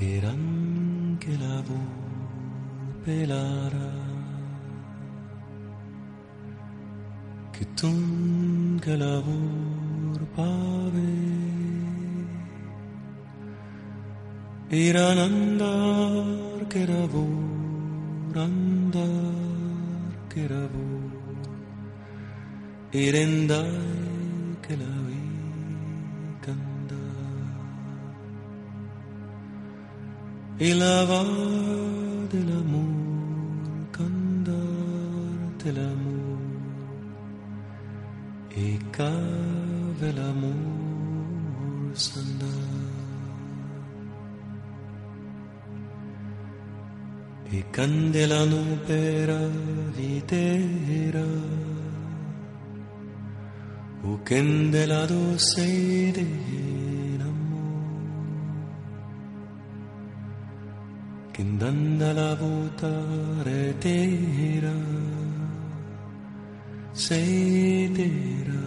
Quieran que la volpe lara que tun que la pave Iran andar que la andar que la Irendai que la y la va del amor cantar del amor. Y cabe el amor sandar y candela no pera vitera o candela doce de Kindanda la votare tera Sedera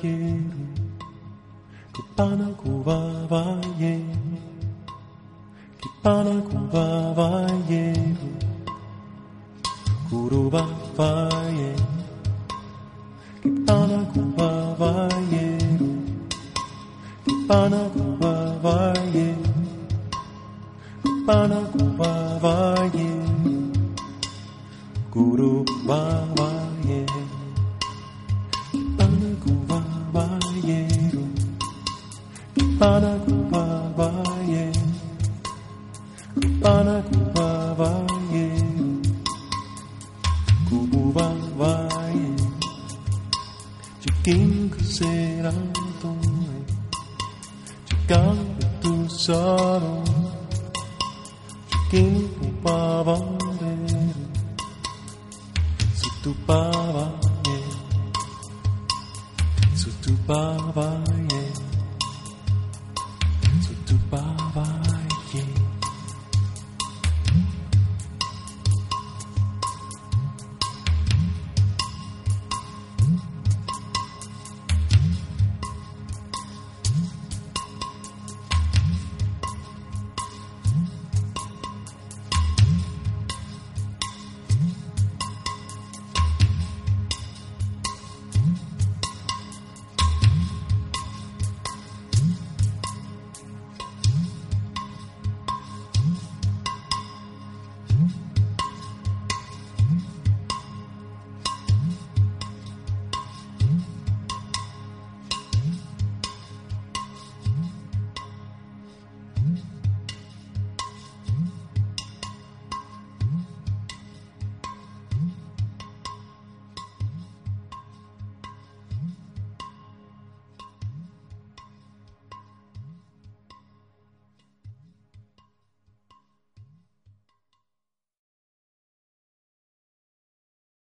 quiero que ye, cuba vaya ye, pana cuba vaya curuba vaya que pana cuba vaya que pana cuba vaya que pana Panagubabaye Panagubabaye Kububabaye De quem será doer De cada tu sarong De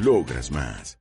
Logras más.